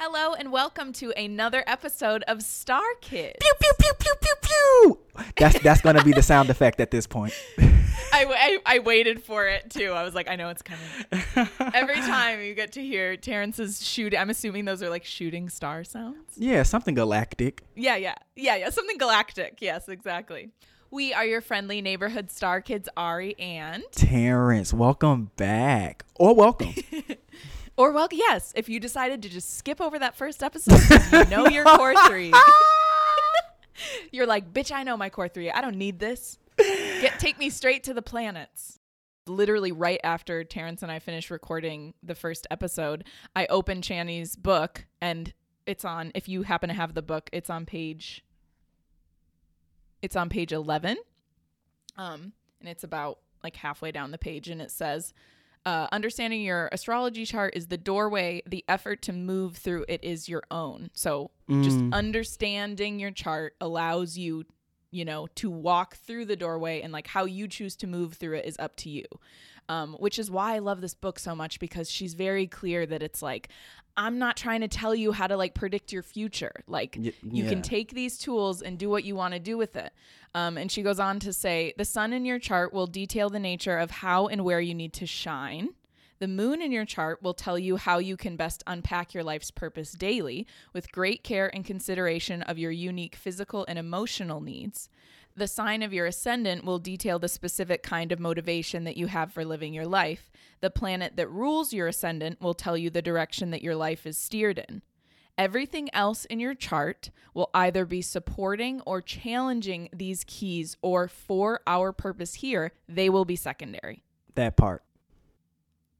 Hello and welcome to another episode of Star Kids. Pew pew pew pew pew pew. That's that's gonna be the sound effect at this point. I, I, I waited for it too. I was like, I know it's coming. Every time you get to hear Terrence's shooting, I'm assuming those are like shooting star sounds. yeah, something galactic. Yeah, yeah, yeah, yeah. Something galactic. Yes, exactly. We are your friendly neighborhood star kids, Ari and. Terrence, welcome back. Or welcome. Or well, yes, if you decided to just skip over that first episode, you know your core three. You're like, bitch, I know my core three. I don't need this. Get take me straight to the planets. Literally right after Terrence and I finished recording the first episode, I opened Chani's book and it's on if you happen to have the book, it's on page it's on page 11. Um and it's about like halfway down the page and it says uh, understanding your astrology chart is the doorway. The effort to move through it is your own. So just Mm. understanding your chart allows you, you know, to walk through the doorway and like how you choose to move through it is up to you. Um, which is why I love this book so much because she's very clear that it's like, I'm not trying to tell you how to like predict your future. Like, Y- you yeah. can take these tools and do what you want to do with it. Um, and she goes on to say the sun in your chart will detail the nature of how and where you need to shine. The moon in your chart will tell you how you can best unpack your life's purpose daily with great care and consideration of your unique physical and emotional needs. The sign of your ascendant will detail the specific kind of motivation that you have for living your life. The planet that rules your ascendant will tell you the direction that your life is steered in. Everything else in your chart will either be supporting or challenging these keys, or for our purpose here, they will be secondary. that part.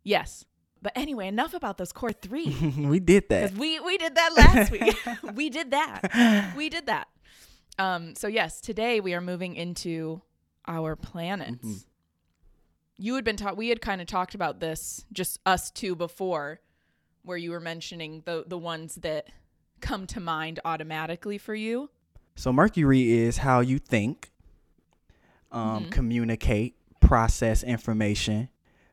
Yes. But anyway, enough about those core three. we did that. We, we did that last week. we did that. We did that. Um, so yes, today we are moving into our planets. Mhm. You had been taught we had kind of talked about this, just us two before, where you were mentioning the the ones that come to mind automatically for you. So Mercury is how you think, um, Mhm. communicate, process information.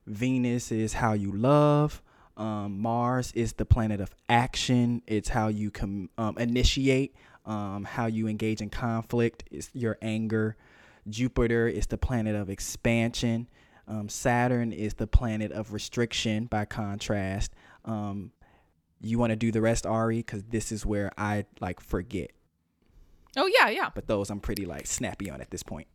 Venus is how you love. Um, Mars is the planet of action. It's how you com- um, initiate, um, how you engage in conflict. It's your anger. Jupiter is the planet of expansion. Um, Saturn is the planet of restriction. By contrast, um, you want to do the rest, Ari, because this is where I like forget Oh yeah, yeah. but those I'm pretty like snappy on at this point.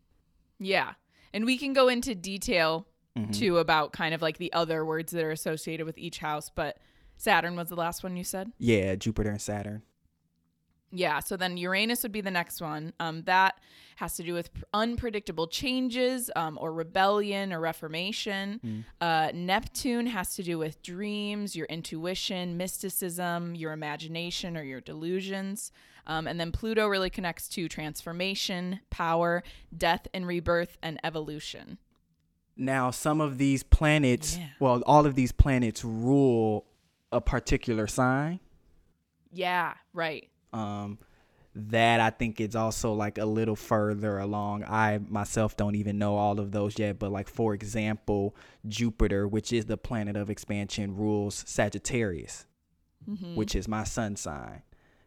Yeah. And we can go into detail Mhm. too about kind of like the other words that are associated with each house, but Saturn was the last one you said? Yeah, Jupiter and Saturn. Yeah, so then Uranus would be the next one. Um, that has to do with unpredictable changes um, or rebellion or reformation. Mm. Uh, Neptune has to do with dreams, your intuition, mysticism, your imagination, or your delusions. Um, and then Pluto really connects to transformation, power, death and rebirth, and evolution. Now, some of these planets, Yeah. well, all of these planets rule a particular sign. Yeah, right. Um, that I think it's also like a little further along. I myself don't even know all of those yet, but like for example, Jupiter, which is the planet of expansion, rules Sagittarius, Mhm. which is my sun sign.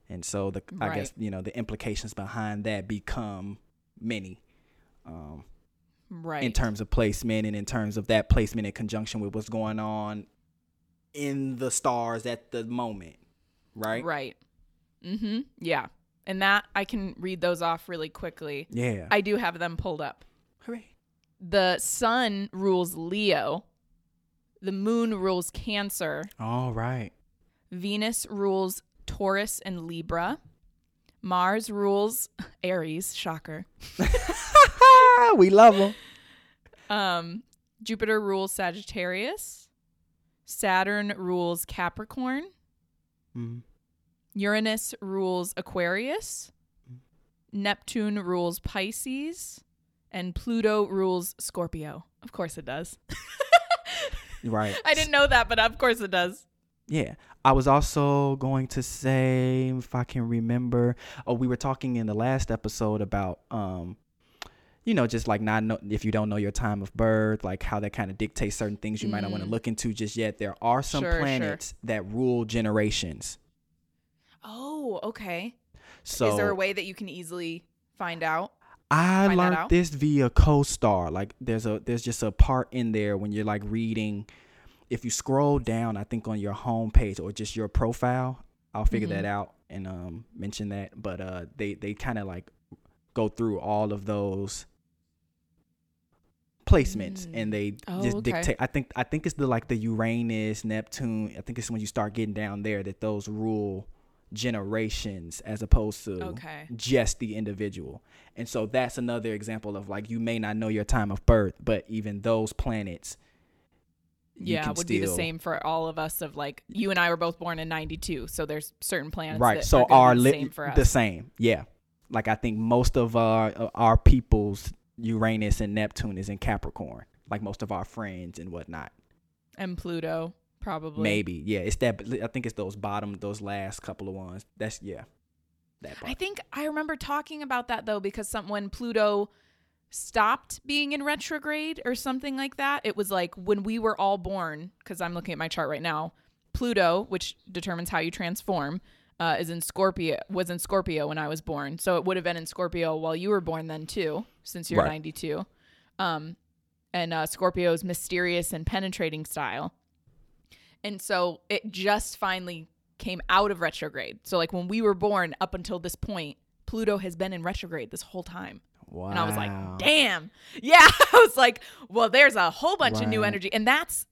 And so the I guess you know the implications behind that become many. Um, right. in terms of placement and in terms of that placement in conjunction with what's going on in the stars at the moment, right? Right. Mm-hmm. Yeah. And that I can read those off really quickly. Yeah. I do have them pulled up. Hooray. The sun rules Leo. The moon rules Cancer. All right. Venus rules Taurus and Libra. Mars rules Aries, shocker. we love them. Um, Jupiter rules Sagittarius. Saturn rules Capricorn. Mm-hmm. Uranus rules Aquarius. Neptune rules Pisces. And Pluto rules Scorpio. Of course it does. Right. I didn't know that, but of course it does. Yeah. I was also going to say, if I can remember, oh, we were talking in the last episode about, um, you know, just like not know if you don't know your time of birth, like how that kind of dictates certain things you might not want to Mm. look into just yet. There are some Sure, sure. planets that rule generations. Oh, okay. So Is there a way that you can easily find out? I find learned out? this via CoStar. Like there's a there's just a part in there when you're like reading. If you scroll down, I think on your home page or just your profile, I'll figure Mm-hmm. that out and um mention that. But uh they they kind of like go through all of those placements and they Oh, just okay. dictate I think I think it's the like the Uranus, Neptune. I think it's when you start getting down there that those rule generations as opposed to Okay. just the individual. And so that's another example of like you may not know your time of birth, but even those planets yeah, would be the same for all of us. Of like, you and I were both born in '92, so there's certain planets right that so are the li- same for us. the same yeah like i think most of our uh, our people's uranus and neptune is in capricorn like most of our friends and whatnot and Pluto, probably. maybe yeah it's that i think it's those bottom those last couple of ones that's yeah that part. I think I remember talking about that though because some when Pluto stopped being in retrograde or something like that, it was like when we were all born. Because I'm looking at my chart right now, Pluto, which determines how you transform, uh, is in Scorpio. Was in Scorpio when I was born, so it would have been in Scorpio while you were born then too, since you're Right. 92. Um, and uh, Scorpio's mysterious and penetrating style. And so it just finally came out of retrograde. So like when we were born up until this point, Pluto has been in retrograde this whole time. wow And I was like, "Damn." Yeah, I was like, "Well, there's a whole bunch of new energy." And that's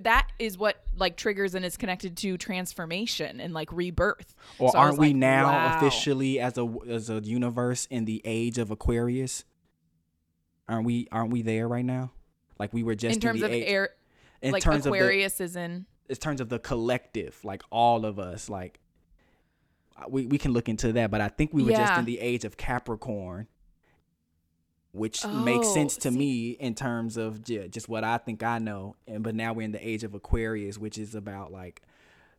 that is what like triggers and is connected to transformation and like rebirth. or So aren't we like, now wow. officially as a as a universe in the age of aquarius? Aren't we aren't we there right now? Like we were just in terms the of age, air in like terms of the Aquarius is in. in terms of the collective, like all of us, like we, we can look into that, but I think we were just in the age of Capricorn, which makes Oh, sense to see- me in terms of ju- just what I think I know. And but now we're in the age of Aquarius, which is about like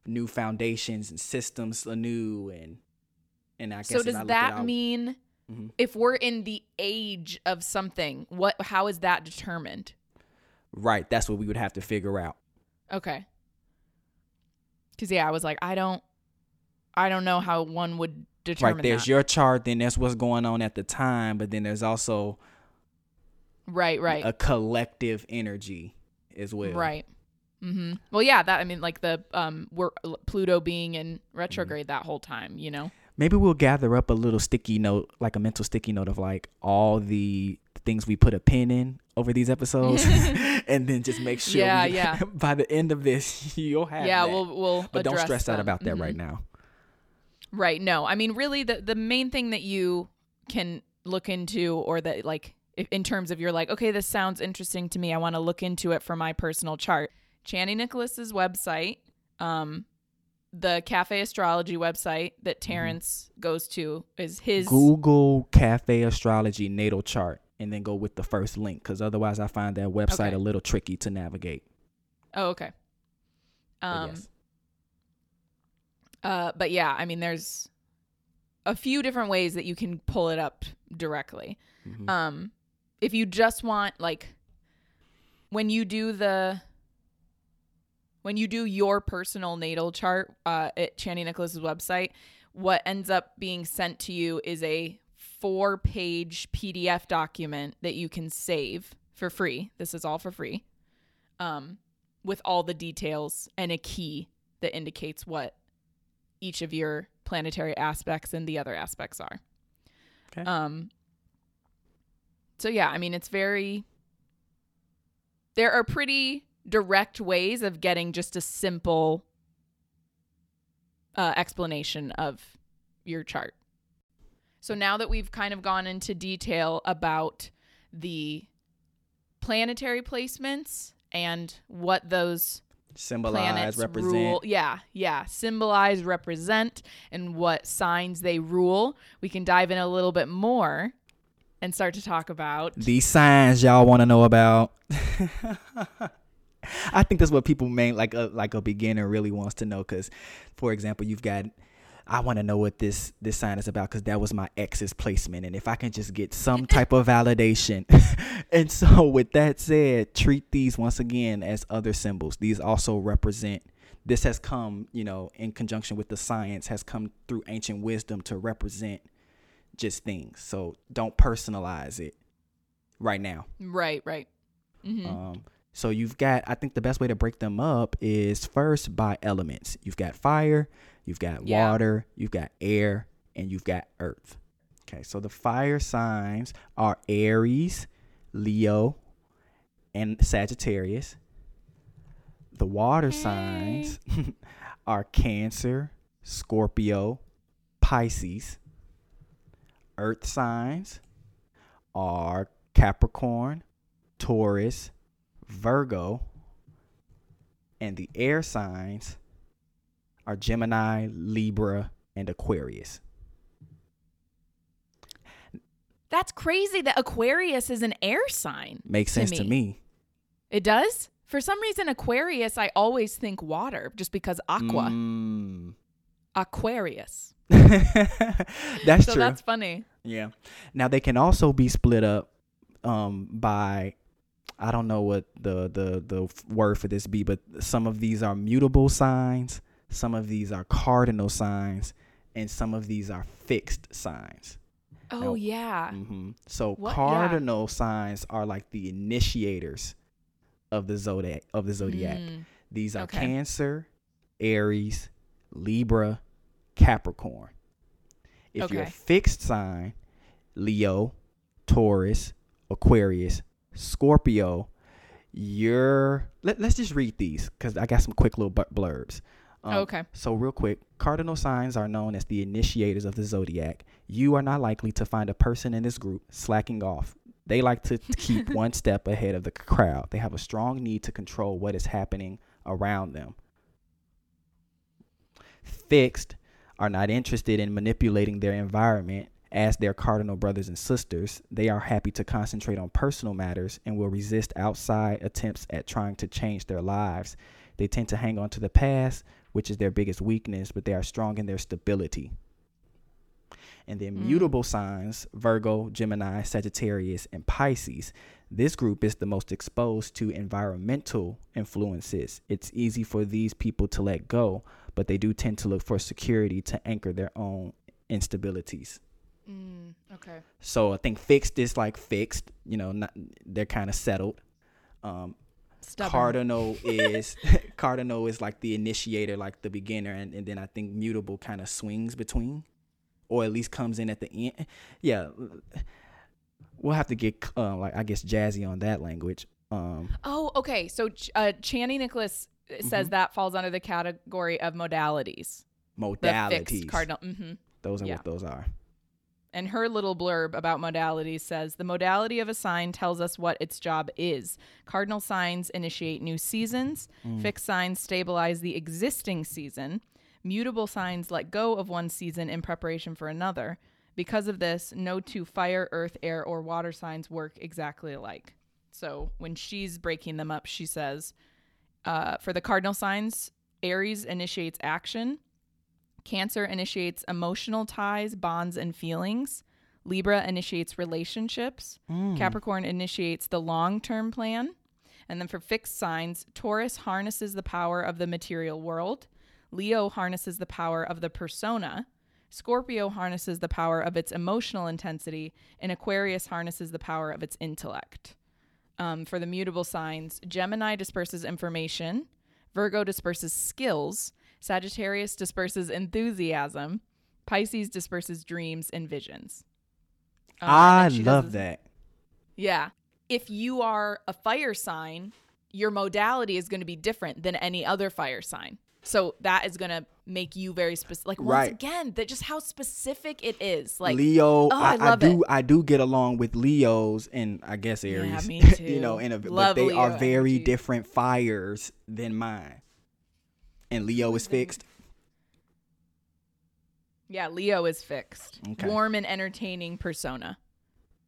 new foundations and systems anew and and I guess So does that our- mean Mhm. if we're in the age of something, what how is that determined? right? That's what we would have to figure out. Okay. Cuz yeah, I was like I don't I don't know how one would determine Right there's that. your chart, then that's what's going on at the time, but then there's also right, right. a collective energy as well. Right. mm-hmm. Well, yeah, that I mean, like the um, we're Pluto being in Mm-hmm. retrograde that whole time, you know. Maybe we'll gather up a little sticky note, like a mental sticky note of like all the things we put a pin in over these episodes, and then just make sure. Yeah, we- yeah. by the end of this, you'll have. yeah, that. we'll we'll. But don't stress out about that right Mhm. now. Right. No, I mean, really, the the main thing that you can look into, or that like, in terms of you're like, okay, this sounds interesting to me. I want to look into it for my personal chart. Chani Nicholas's website, um, the Cafe Astrology website that Mm-hmm. Terrence goes to is his. Google Cafe Astrology natal chart, and then go with the first link, because otherwise, I find that website Okay. a little tricky to navigate. Oh, okay. Um, yes. Uh, but yeah, I mean, there's a few different ways that you can pull it up directly. Mhm. Um, if you just want like when you do the when you do your personal natal chart uh, at Chani Nicholas's website, what ends up being sent to you is a four page PDF document that you can save for free. This is all for free. Um, with all the details and a key that indicates what each of your planetary aspects and the other aspects are. Okay. Um so yeah, I mean it's very there are pretty direct ways of getting just a simple uh, explanation of your chart. So now that we've kind of gone into detail about the planetary placements and what those Symbolize, planets represent. rule. Yeah, yeah. Symbolize, represent, and what signs they rule. We can dive in a little bit more and start to talk about. These signs y'all want to know about. I think that's what people like a like a beginner really wants to know because, for example, you've got I want to know what this this sign is about because that was my ex's placement, and if I can just get some type of validation, and so with that said, treat these once again as other symbols. These also represent this has come, you know, in conjunction with the science, has come through ancient wisdom to represent just things. So don't personalize it right now. Right, right. Mm-hmm. Um, so you've got, I think the best way to break them up is first by elements. You've got fire, you've got yeah. water, you've got air, and you've got earth. Okay, so the fire signs are Aries, Leo, and Sagittarius. The water hey. signs are Cancer, Scorpio, Pisces. Earth signs are Capricorn, Taurus, Virgo. And the air signs are Gemini, Libra, and Aquarius. That's crazy that Aquarius is an air sign. Makes sense to me. to me. It does? For some reason, Aquarius, I always think water just because aqua. Mm. Aquarius. that's so true. That's funny. Yeah. Now they can also be split up um, by I don't know what the the the word for this be, but some of these are mutable signs, some of these are cardinal signs, and some of these are fixed signs. Oh now, yeah. Mm-hmm. So what? cardinal yeah. signs are like the initiators of the zodiac of the zodiac. Mm. These are okay. Cancer, Aries, Libra, Capricorn. If okay. you're a fixed sign, Leo, Taurus, Aquarius, Scorpio, you're let, us just read these because I got some quick little blurbs. Um, okay. So, real quick, cardinal signs are known as the initiators of the zodiac. You are not likely to find a person in this group slacking off. They like to keep one step ahead of the crowd. They have a strong need to control what is happening around them. Fixed are not interested in manipulating their environment as their cardinal brothers and sisters. They are happy to concentrate on personal matters and will resist outside attempts at trying to change their lives. They tend to hang on to the past, which is their biggest weakness, but they are strong in their stability. And the immutable mm. signs Virgo, Gemini, Sagittarius, and Pisces. This group is the most exposed to environmental influences. It's easy for these people to let go, but they do tend to look for security to anchor their own instabilities. Mm, okay. So I think fixed is like fixed. You know, not, they're kind of settled. Um, Stubborn. Cardinal is Cardinal is like the initiator, like the beginner, and, and then I think mutable kind of swings between, or at least comes in at the end. Yeah, we'll have to get uh, like I guess jazzy on that language. Um, oh, okay. So uh, Nicholas says mm-hmm. that falls under the category of modalities. Modalities. cardinal. Mm-hmm. Those are yeah. what those are. And her little blurb about modalities says the modality of a sign tells us what its job is. Cardinal signs initiate new seasons, mm. fixed signs stabilize the existing season, mutable signs let go of one season in preparation for another. Because of this, no two fire, earth, air, or water signs work exactly alike. So when she's breaking them up, she says uh, for the cardinal signs, Aries initiates action, Cancer initiates emotional ties, bonds, and feelings. Libra initiates relationships. Mm. Capricorn initiates the long term plan. And then for fixed signs, Taurus harnesses the power of the material world. Leo harnesses the power of the persona. Scorpio harnesses the power of its emotional intensity. And Aquarius harnesses the power of its intellect. Um, for the mutable signs, Gemini disperses information. Virgo disperses skills. Sagittarius disperses enthusiasm. Pisces disperses dreams and visions. Um, I love that. Yeah. If you are a fire sign, your modality is going to be different than any other fire sign. So that is going to make you very specific. Like once right. again, that just how specific it is. Like Leo, oh, I, I, I, do, it. I do get along with Leos and I guess Aries. Yeah, me too. you know, in a, but they Leo are very energy. different fires than mine and Leo is fixed. Yeah, Leo is fixed. Okay. Warm and entertaining persona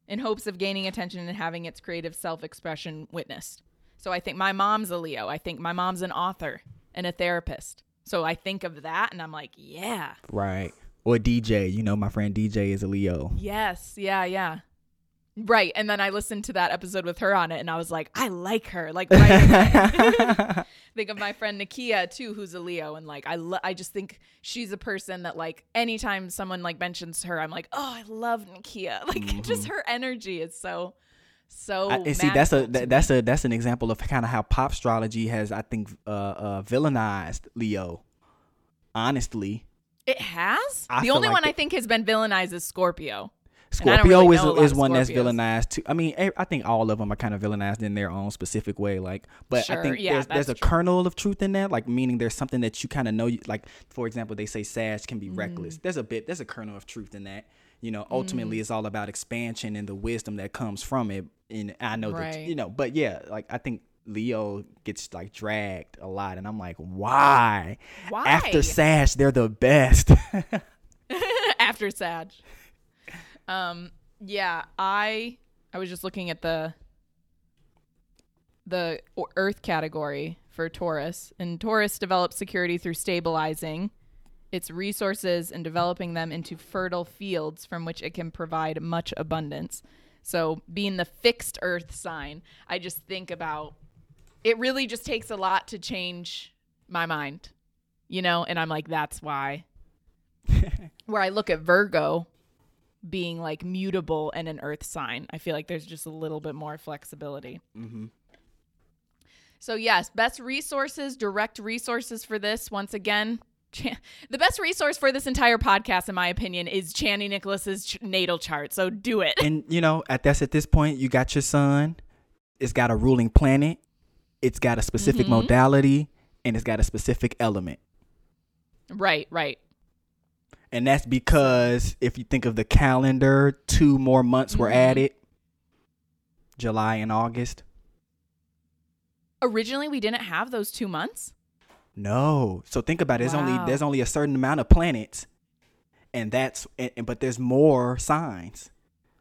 in hopes of gaining attention and having its creative self expression witnessed. So I think my mom's a Leo. I think my mom's an author and a therapist. So I think of that and I'm like, yeah. Right. Or DJ. You know, my friend DJ is a Leo. Yes. Yeah. Yeah. Right. And then I listened to that episode with her on it and I was like, I like her. Like, right think of my friend Nakia too, who's a Leo, and like I, lo- I just think she's a person that like anytime someone like mentions her, I'm like, oh, I love Nakia. Like just her energy is so, so. I, and see, that's a that, that's a that's an example of kind of how pop astrology has, I think, uh, uh, villainized Leo. Honestly, It has. I the only like one I think has been villainized is Scorpio. Scorpio really is know a lot is one that's villainized too. I mean, I think all of them are kind of villainized in their own specific way. Like, but Sure, I think yeah, there's there's a true. kernel of truth in that. Like, meaning there's something that you kind of know. You, like, for example, they say Sag can be Mm. reckless. There's a bit. There's a kernel of truth in that. You know, ultimately, Mm. it's all about expansion and the wisdom that comes from it. And I know that you know, but yeah, like I think Leo gets like dragged a lot, and I'm like, why? Why? After Sag, they're the best. after Sag. Um, yeah, I I was just looking at the the Earth category for Taurus, and Taurus develops security through stabilizing its resources and developing them into fertile fields from which it can provide much abundance. So, being the fixed Earth sign, I just think about it. Really, just takes a lot to change my mind, you know. And I'm like, that's why where I look at Virgo being like mutable and an earth sign, I feel like there's just a little bit more flexibility. hmm So, yes, best resources, direct resources for this. Once again, Chan- the best resource for this entire podcast, in my opinion, is Chani Nicholas's ch- natal chart. So, do it. and you know, at that's at this point, you got your sun. It's got a ruling planet. It's got a specific Mhm. modality, and it's got a specific element. right, right. And that's because if you think of the calendar, two more months were Mhm. added. July and August. Originally, we didn't have those two months. No. So think about it. There's Wow. only there's only a certain amount of planets, and that's and, and- but there's more signs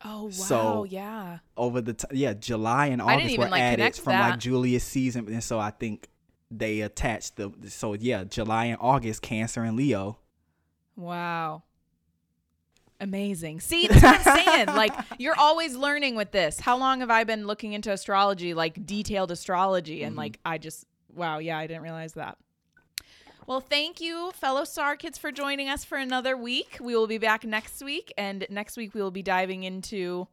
Oh, wow. So- yeah. over the t- yeah July and August were like, added from like. Julius Caesar, and so I think they attached the so yeah July and August Cancer and Leo. Wow. Amazing. See, that's what I'm saying. Like, you're always learning with this. How long have I been looking into astrology, like detailed astrology? And, Mhm. like, I just, wow, yeah, I didn't realize that. Well, thank you, fellow Star Kids, for joining us for another week. We will be back next week. And next week, we will be diving into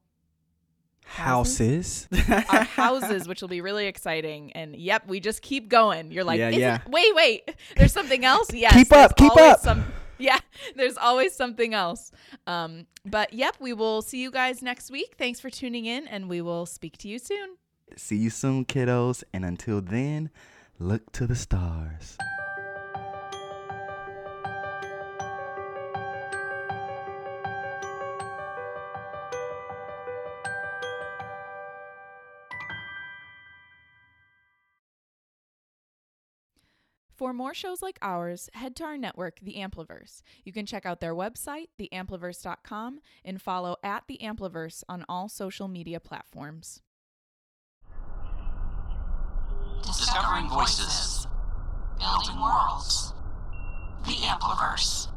Houses. our houses, which will be really exciting. And yep, we just keep going. You're like, Yeah, yeah. wait, wait, there's something else. Yes, Keep up, keep up. Some, yeah, there's always something else. Um, but yep, we will see you guys next week. Thanks for tuning in, and we will speak to you soon. See you soon, kiddos. And until then, look to the stars. For more shows like ours, head to our network, The Ampliverse. You can check out their website, theampliverse.com, and follow at The Ampliverse on all social media platforms. Discovering voices, building worlds, The Ampliverse.